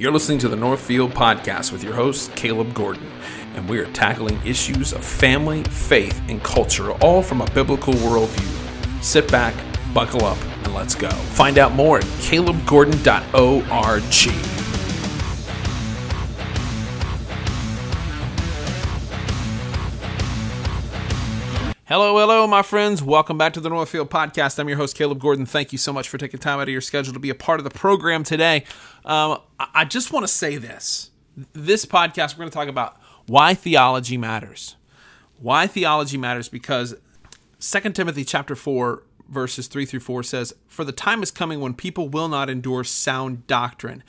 You're listening to the Northfield Podcast with your host, Caleb Gordon, and we are tackling issues of family, faith, and culture, all from a biblical worldview. Sit back, buckle up, and let's go. Find out more at calebgordon.org. Hello, hello, my friends. Welcome back to the Northfield Podcast. I'm your host, Caleb Gordon. Thank you so much for taking time out of your schedule to be a part of the program today. Um, I just want to say this. This podcast, we're going to talk about why theology matters. Why theology matters because 2 Timothy chapter 4, verses 3 through 4 says, For the time is coming when people will not endure sound doctrine,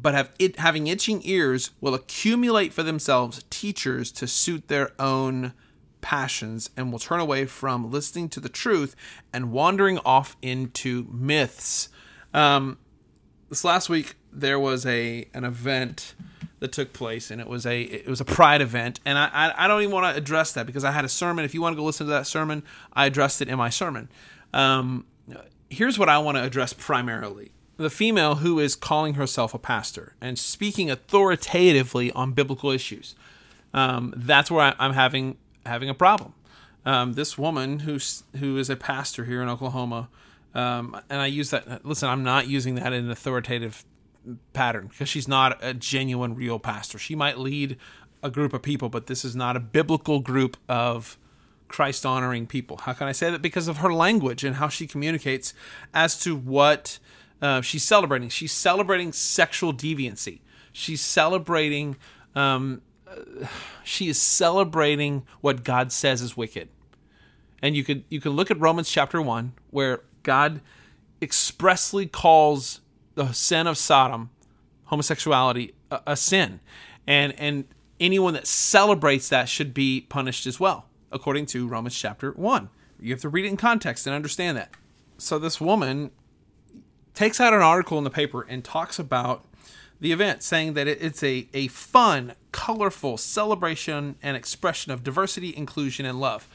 but have it, having itching ears will accumulate for themselves teachers to suit their own passions and will turn away from listening to the truth and wandering off into myths. Um, this last week there was a an event that took place and it was a it was a pride event and I I, I don't even want to address that because I had a sermon. If you want to go listen to that sermon, I addressed it in my sermon. Um, here's what I want to address primarily. The female who is calling herself a pastor and speaking authoritatively on biblical issues. Um, that's where I, I'm having having a problem. Um, this woman who's who is a pastor here in Oklahoma, um, and I use that. Listen, I'm not using that in an authoritative pattern because she's not a genuine, real pastor. She might lead a group of people, but this is not a biblical group of Christ honoring people. How can I say that? Because of her language and how she communicates as to what uh, she's celebrating. She's celebrating sexual deviancy. She's celebrating um, she is celebrating what God says is wicked. And you could you can look at Romans chapter 1 where God expressly calls the sin of Sodom, homosexuality, a, a sin. And and anyone that celebrates that should be punished as well, according to Romans chapter 1. You have to read it in context and understand that. So this woman takes out an article in the paper and talks about the event, saying that it's a, a fun, colorful celebration and expression of diversity, inclusion, and love.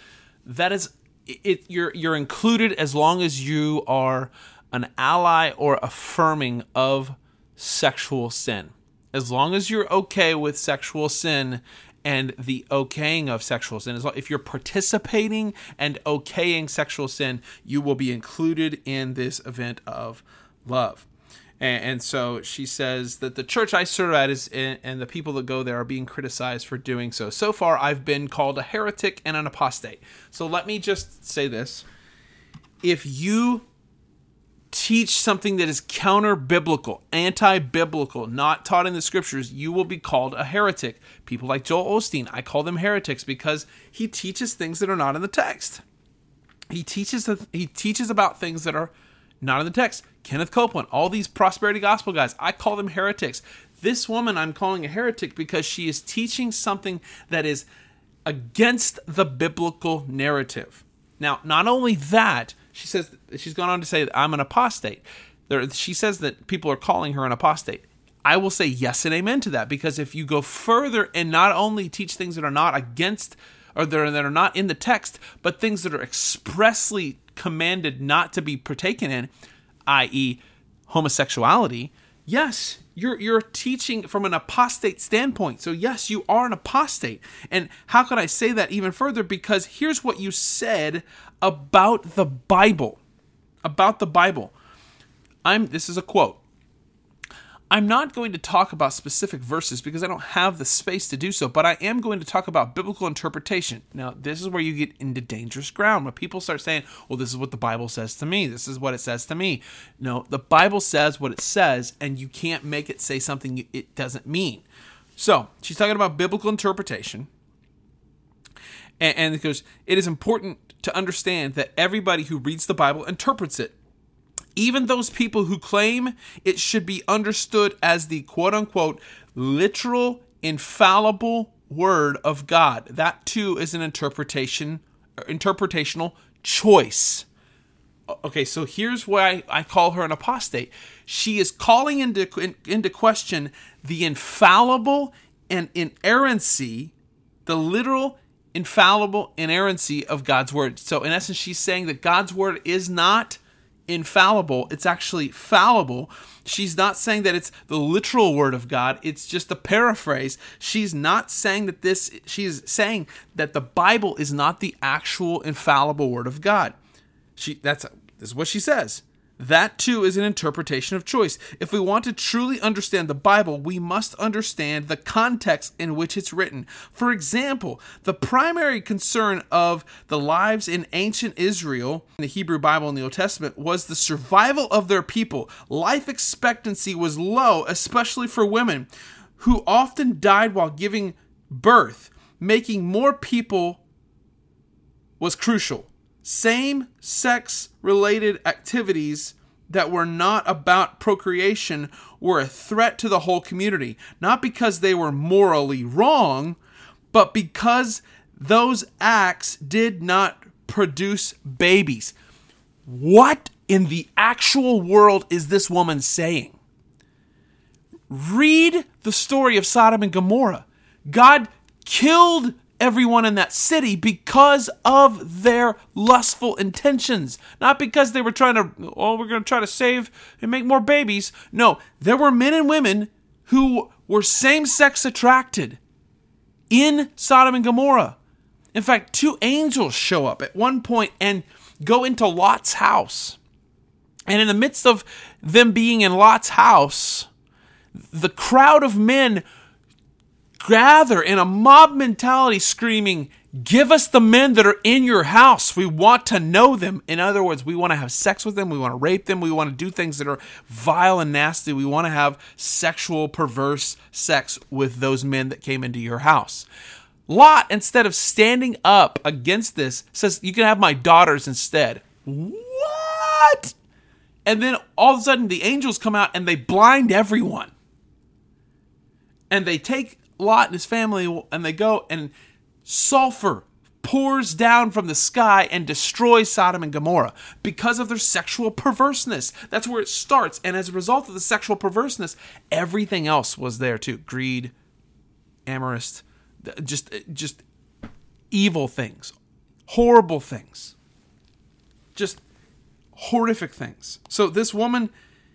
That is, it, you're you're included as long as you are an ally or affirming of sexual sin. As long as you're okay with sexual sin and the okaying of sexual sin, as long, if you're participating and okaying sexual sin, you will be included in this event of love. And, and, so she says that the church I serve at is, and the people that go there are being criticized for doing so. So far, I've been called a heretic and an apostate. So let me just say this. If you teach something that is counter biblical, anti biblical, not taught in the scriptures, you will be called a heretic. People like Joel Osteen, I call them heretics because he teaches things that are not in the text. He teaches he teaches about things that are not in the text. Kenneth Copeland, all these prosperity gospel guys, I call them heretics. This woman I'm calling a heretic because she is teaching something that is against the biblical narrative. Now, not only that, she says she's gone on to say that I'm an apostate. There, she says that people are calling her an apostate. I will say yes and amen to that because if you go further and not only teach things that are not against or that are, that are not in the text, but things that are expressly commanded not to be partaken in, i.e., homosexuality, yes, you're you're teaching from an apostate standpoint. So yes, you are an apostate. And how could I say that even further? Because here's what you said about the Bible. About the Bible. I'm this is a quote. I'm not going to talk about specific verses because I don't have the space to do so, but I am going to talk about biblical interpretation. Now, this is where you get into dangerous ground when people start saying, well, this is what the Bible says to me. This is what it says to me. No, the Bible says what it says, and you can't make it say something it doesn't mean. So, she's talking about biblical interpretation. And, and because it is important to understand that everybody who reads the Bible interprets it even those people who claim it should be understood as the quote unquote literal, infallible word of God. That too is an interpretation uh, interpretational choice. Okay, so here's why I call her an apostate. She is calling into into question the infallible and inerrancy, the literal infallible inerrancy of God's word. So in essence she's saying that God's word is not infallible, it's actually fallible. She's not saying that it's the literal word of God, it's just a paraphrase. She's not saying that this, she's saying that the Bible is not the actual infallible word of God. She that's this is what she says. That too is an interpretation of choice. If we want to truly understand the Bible, we must understand the context in which it's written. For example, the primary concern of the lives in ancient Israel, in the Hebrew Bible in the Old Testament, was the survival of their people. Life expectancy was low, especially for women, who often died while giving birth. Making more people was crucial same sex related activities that were not about procreation were a threat to the whole community, not because they were morally wrong, but because those acts did not produce babies. What in the actual world is this woman saying? Read the story of Sodom and Gomorrah. God killed everyone in that city because of their lustful intentions. Not because they were trying to, oh, we're going to try to save and make more babies. No, there were men and women who were same sex attracted in Sodom and Gomorrah. In fact, two angels show up at one point and go into Lot's house. And in the midst of them being in Lot's house, the crowd of men gather in a mob mentality screaming, Give us the men that are in your house. We want to know them. In other words, we want to have sex with them. We want to rape them. We want to do things that are vile and nasty. We want to have sexual, perverse sex with those men that came into your house. Lot, instead of standing up against this, says, You can have my daughters instead. What? And then all of a sudden, the angels come out and they blind everyone. And they take Lot and his family, and they go and sulfur pours down from the sky and destroys Sodom and Gomorrah because of their sexual perverseness. That's where it starts. And as a result of the sexual perverseness, everything else was there too greed, amorous, just, eh, just evil things, horrible things, just horrific things. So this woman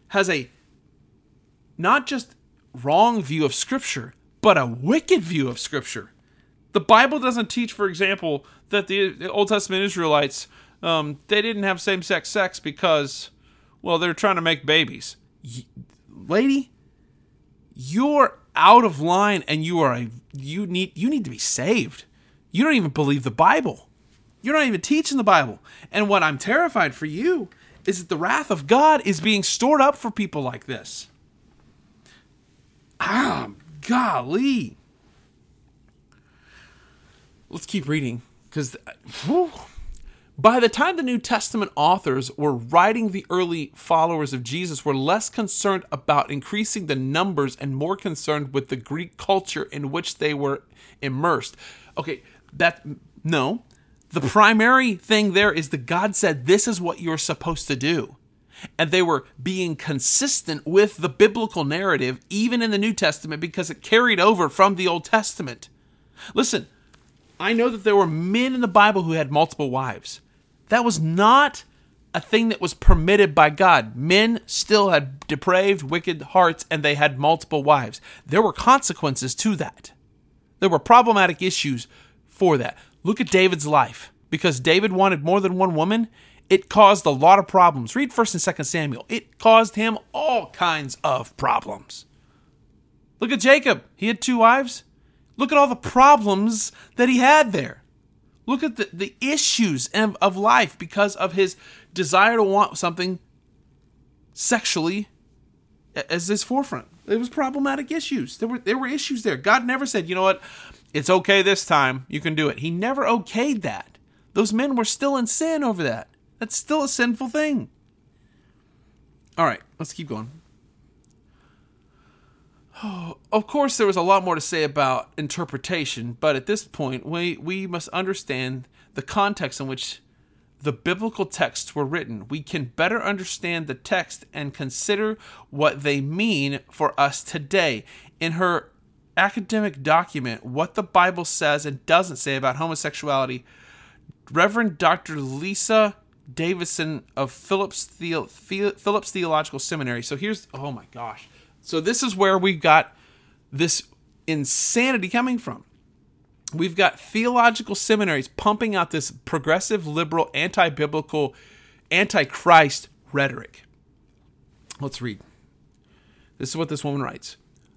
has a not just wrong view of Scripture, but a wicked view of Scripture. The Bible doesn't teach, for example, that the Old Testament Israelites um, they didn't have same-sex sex because, well, they're trying to make babies. Y- lady, you're out of line, and you are a you need you need to be saved. You don't even believe the Bible. You're not even teaching the Bible. And what I'm terrified for you is that the wrath of God is being stored up for people like this. Ah, golly. Let's keep reading because uh, by the time the New Testament authors were writing, the early followers of Jesus were less concerned about increasing the numbers and more concerned with the Greek culture in which they were immersed. Okay, that no. The primary thing there is that God said this is what you're supposed to do and they were being consistent with the biblical narrative, even in the New Testament, because it carried over from the Old Testament. Listen, I know that there were men in the Bible who had multiple wives. That was not a thing that was permitted by God. Men still had depraved, wicked hearts, and they had multiple wives. There were consequences to that. There were problematic issues for that. Look at David's life. Because David wanted more than one woman, it caused a lot of problems. Read 1st and 2nd Samuel. It caused him all kinds of problems. Look at Jacob. He had two wives. Look at all the problems that he had there. Look at the, the issues of, of life because of his desire to want something sexually as his forefront. It was problematic issues. There were there were issues there. God never said, you know what, it's okay this time. You can do it. He never okayed that. Those men were still in sin over that. That's still a sinful thing. All right, let's keep going. of course, there was a lot more to say about interpretation, but at this point, we, we must understand the context in which the biblical texts were written. We can better understand the text and consider what they mean for us today. In her academic document, What the Bible Says and Doesn't Say About Homosexuality, Reverend Dr. Lisa Davison of Phillips, the- Phillips Theological Seminary. So here's, oh my gosh. So this is where we've got this insanity coming from. We've got theological seminaries pumping out this progressive, liberal, anti biblical, anti Christ rhetoric. Let's read. This is what this woman writes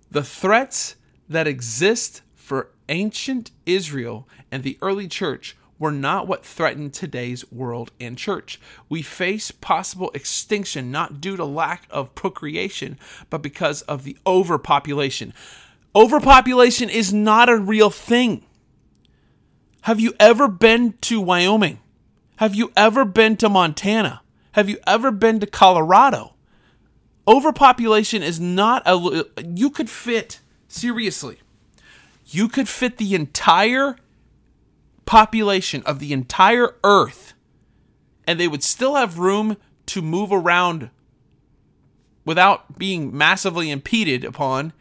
The threats that exist for ancient Israel and the early church were not what threatened today's world and church. We face possible extinction not due to lack of procreation, but because of the overpopulation. Overpopulation is not a real thing. Have you ever been to Wyoming? Have you ever been to Montana? Have you ever been to Colorado? Overpopulation is not a. You could fit, seriously, you could fit the entire population of the entire earth and they would still have room to move around without being massively impeded upon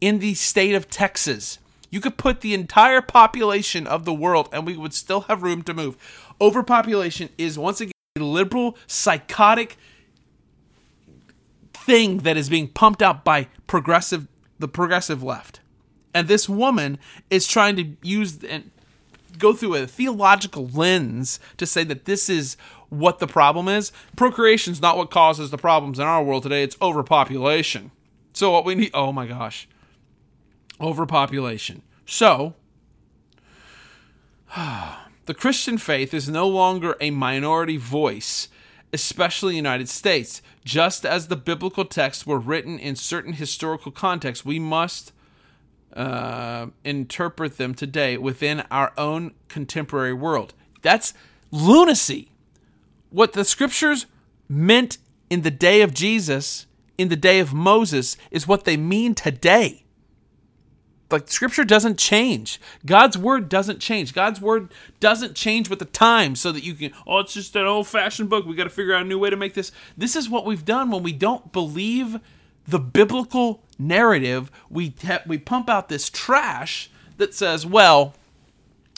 in the state of Texas. You could put the entire population of the world and we would still have room to move. Overpopulation is once again a liberal, psychotic thing that is being pumped out by progressive the progressive left. And this woman is trying to use and go through a theological lens to say that this is what the problem is. Procreation is not what causes the problems in our world today, it's overpopulation. So, what we need, oh my gosh, overpopulation. So, the Christian faith is no longer a minority voice, especially in the United States. Just as the biblical texts were written in certain historical contexts, we must uh, interpret them today within our own contemporary world. That's lunacy. What the scriptures meant in the day of Jesus, in the day of Moses, is what they mean today. Like scripture doesn't change. God's word doesn't change. God's word doesn't change with the times so that you can, oh, it's just an old fashioned book. We got to figure out a new way to make this. This is what we've done when we don't believe the biblical narrative, we we pump out this trash that says, well,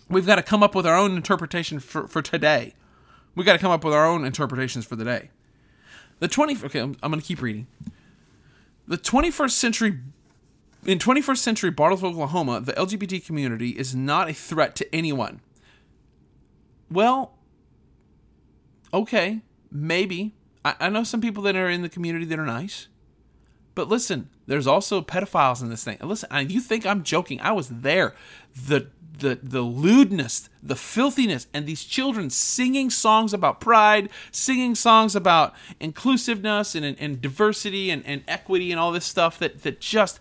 we've got to come up with our own interpretation for, for today. We got to come up with our own interpretations for the day. The 20 okay, I'm, I'm going to keep reading. The 21st century in 21st century Bartlesville, Oklahoma, the LGBT community is not a threat to anyone. Well, okay, maybe. I, I know some people that are in the community that are nice. But listen, there's also pedophiles in this thing. Listen, you think I'm joking? I was there. The the the lewdness, the filthiness, and these children singing songs about pride, singing songs about inclusiveness and, and, and diversity and, and equity and all this stuff that that just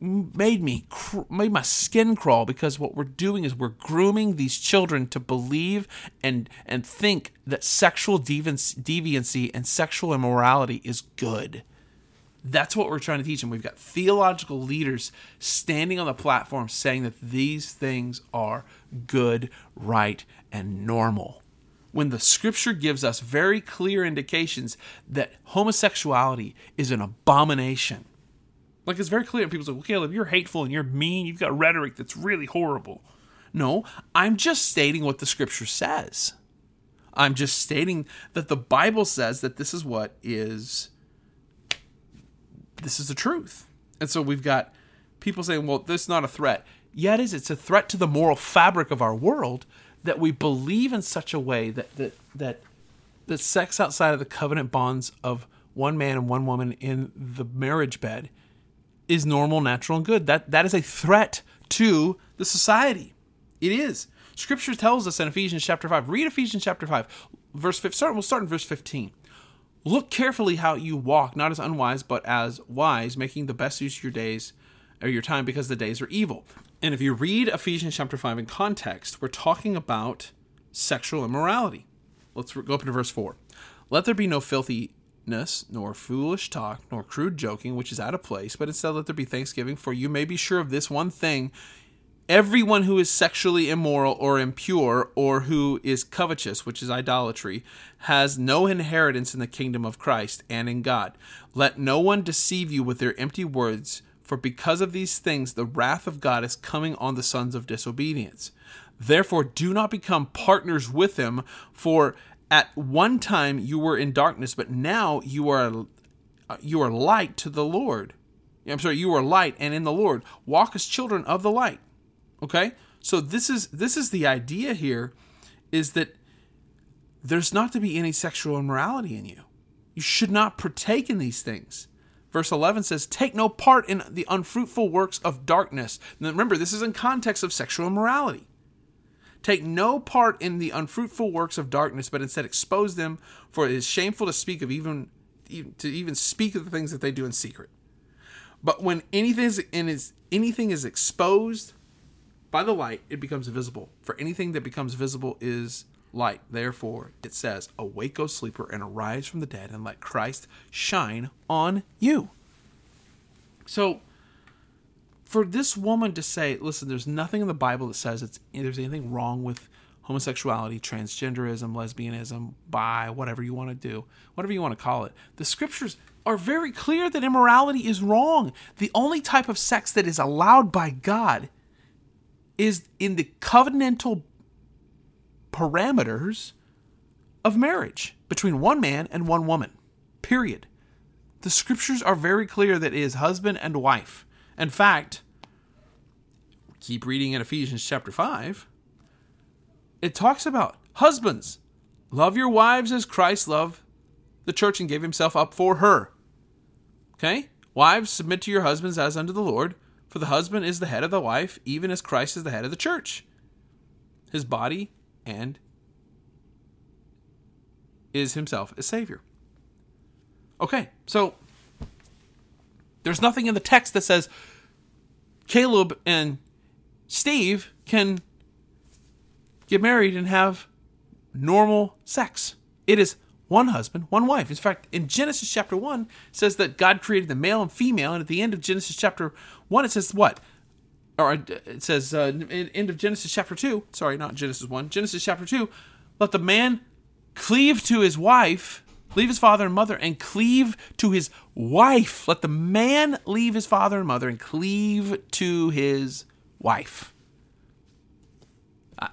made me made my skin crawl because what we're doing is we're grooming these children to believe and and think that sexual deviancy and sexual immorality is good that's what we're trying to teach them. We've got theological leaders standing on the platform saying that these things are good, right, and normal. When the scripture gives us very clear indications that homosexuality is an abomination. Like it's very clear. People say, well, Caleb, you're hateful and you're mean. You've got rhetoric that's really horrible. No, I'm just stating what the scripture says. I'm just stating that the Bible says that this is what is this is the truth. And so we've got people saying, well, this is not a threat. Yeah, it is. It's a threat to the moral fabric of our world that we believe in such a way that that that that sex outside of the covenant bonds of one man and one woman in the marriage bed is normal, natural, and good. That that is a threat to the society. It is. Scripture tells us in Ephesians chapter five. Read Ephesians chapter five, verse 5. Start, we'll start in verse fifteen. Look carefully how you walk, not as unwise, but as wise, making the best use of your days or your time because the days are evil. And if you read Ephesians chapter 5 in context, we're talking about sexual immorality. Let's go up to verse 4. Let there be no filthiness, nor foolish talk, nor crude joking, which is out of place, but instead let there be thanksgiving, for you may be sure of this one thing everyone who is sexually immoral or impure or who is covetous, which is idolatry, has no inheritance in the kingdom of Christ and in God. Let no one deceive you with their empty words, for because of these things the wrath of God is coming on the sons of disobedience. Therefore, do not become partners with them, for at one time you were in darkness, but now you are you are light to the Lord. I'm sorry, you are light and in the Lord. Walk as children of the light. Okay? So this is this is the idea here is that there's not to be any sexual immorality in you. You should not partake in these things. Verse 11 says, Take no part in the unfruitful works of darkness. Now remember, this is in context of sexual immorality. Take no part in the unfruitful works of darkness, but instead expose them, for it is shameful to speak of even, to even speak of the things that they do in secret. But when anything is, is anything is exposed by the light, it becomes visible. For anything that becomes visible is light. Therefore, it says, Awake, O sleeper, and arise from the dead, and let Christ shine on you. So, for this woman to say, listen, there's nothing in the Bible that says it's, there's anything wrong with homosexuality, transgenderism, lesbianism, bi, whatever you want to do, whatever you want to call it. The scriptures are very clear that immorality is wrong. The only type of sex that is allowed by God is in the covenantal parameters of marriage between one man and one woman. Period. The scriptures are very clear that it is husband and wife. In fact, keep reading in Ephesians chapter 5, it talks about husbands, love your wives as Christ loved the church and gave himself up for her. Okay? Wives, submit to your husbands as unto the Lord, for the husband is the head of the wife, even as Christ is the head of the church, his body, and is himself a savior. Okay, so there's nothing in the text that says Caleb and Steve can get married and have normal sex. It is one husband, one wife. In fact, in Genesis chapter 1 says that God created the male and female and at the end of Genesis chapter 1 it says what? Or it says uh, end of Genesis chapter 2, sorry, not Genesis 1, Genesis chapter 2, let the man cleave to his wife leave his father and mother and cleave to his wife. Let the man leave his father and mother and cleave to his wife. Uh,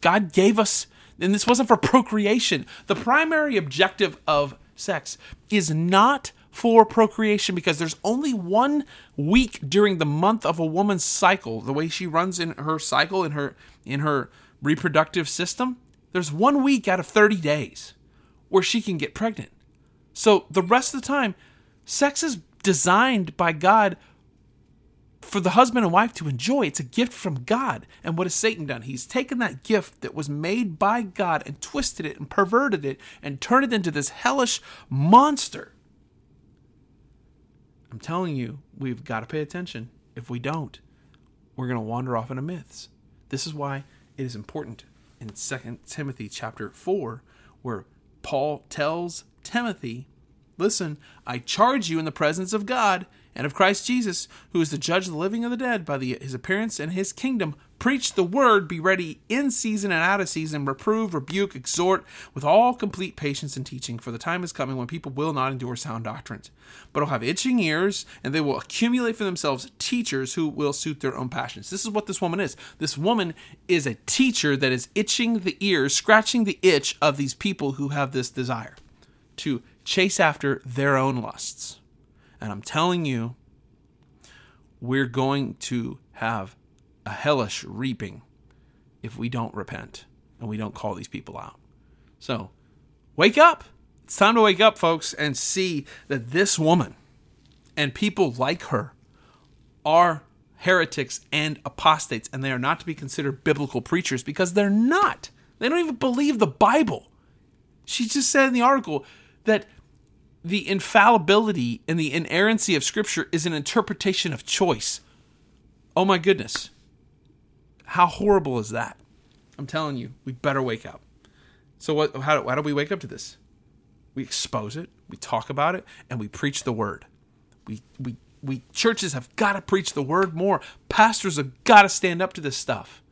God gave us, and this wasn't for procreation. The primary objective of sex is not for procreation because there's only one week during the month of a woman's cycle, the way she runs in her cycle in her in her reproductive system. There's one week out of 30 days where she can get pregnant. So the rest of the time, sex is designed by God for the husband and wife to enjoy. It's a gift from God. And what has Satan done? He's taken that gift that was made by God and twisted it and perverted it and turned it into this hellish monster. I'm telling you, we've got to pay attention. If we don't, we're going to wander off into myths. This is why it is important in 2 Timothy chapter 4 where Paul tells Timothy, Listen, I charge you in the presence of God and of Christ Jesus, who is the judge of the living and the dead, by the, his appearance and his kingdom. Preach the word, be ready in season and out of season, reprove, rebuke, exhort with all complete patience and teaching. For the time is coming when people will not endure sound doctrines, but will have itching ears, and they will accumulate for themselves teachers who will suit their own passions. This is what this woman is. This woman is a teacher that is itching the ears, scratching the itch of these people who have this desire to chase after their own lusts. And I'm telling you, we're going to have a hellish reaping if we don't repent and we don't call these people out. So, wake up. It's time to wake up, folks, and see that this woman and people like her are heretics and apostates, and they are not to be considered biblical preachers because they're not. They don't even believe the Bible. She just said in the article that the infallibility and the inerrancy of Scripture is an interpretation of choice. Oh my goodness. How horrible is that? I'm telling you, we better wake up. So, what, how, how do we wake up to this? We expose it, we talk about it, and we preach the word. We, we, we churches have got to preach the word more. Pastors have got to stand up to this stuff.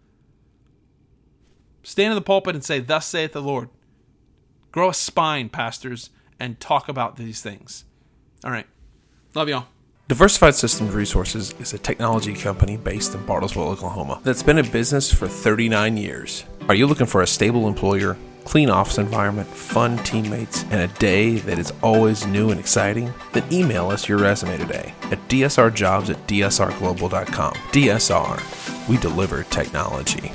Stand in the pulpit and say, Thus saith the Lord. Grow a spine, pastors and talk about these things. All right. Love y'all. Diversified Systems Resources is a technology company based in Bartlesville, Oklahoma, that's been in business for 39 years. Are you looking for a stable employer, clean office environment, fun teammates, and a day that is always new and exciting? Then email us your resume today at dsrjobs at dsrglobal.com. DSR, we deliver technology.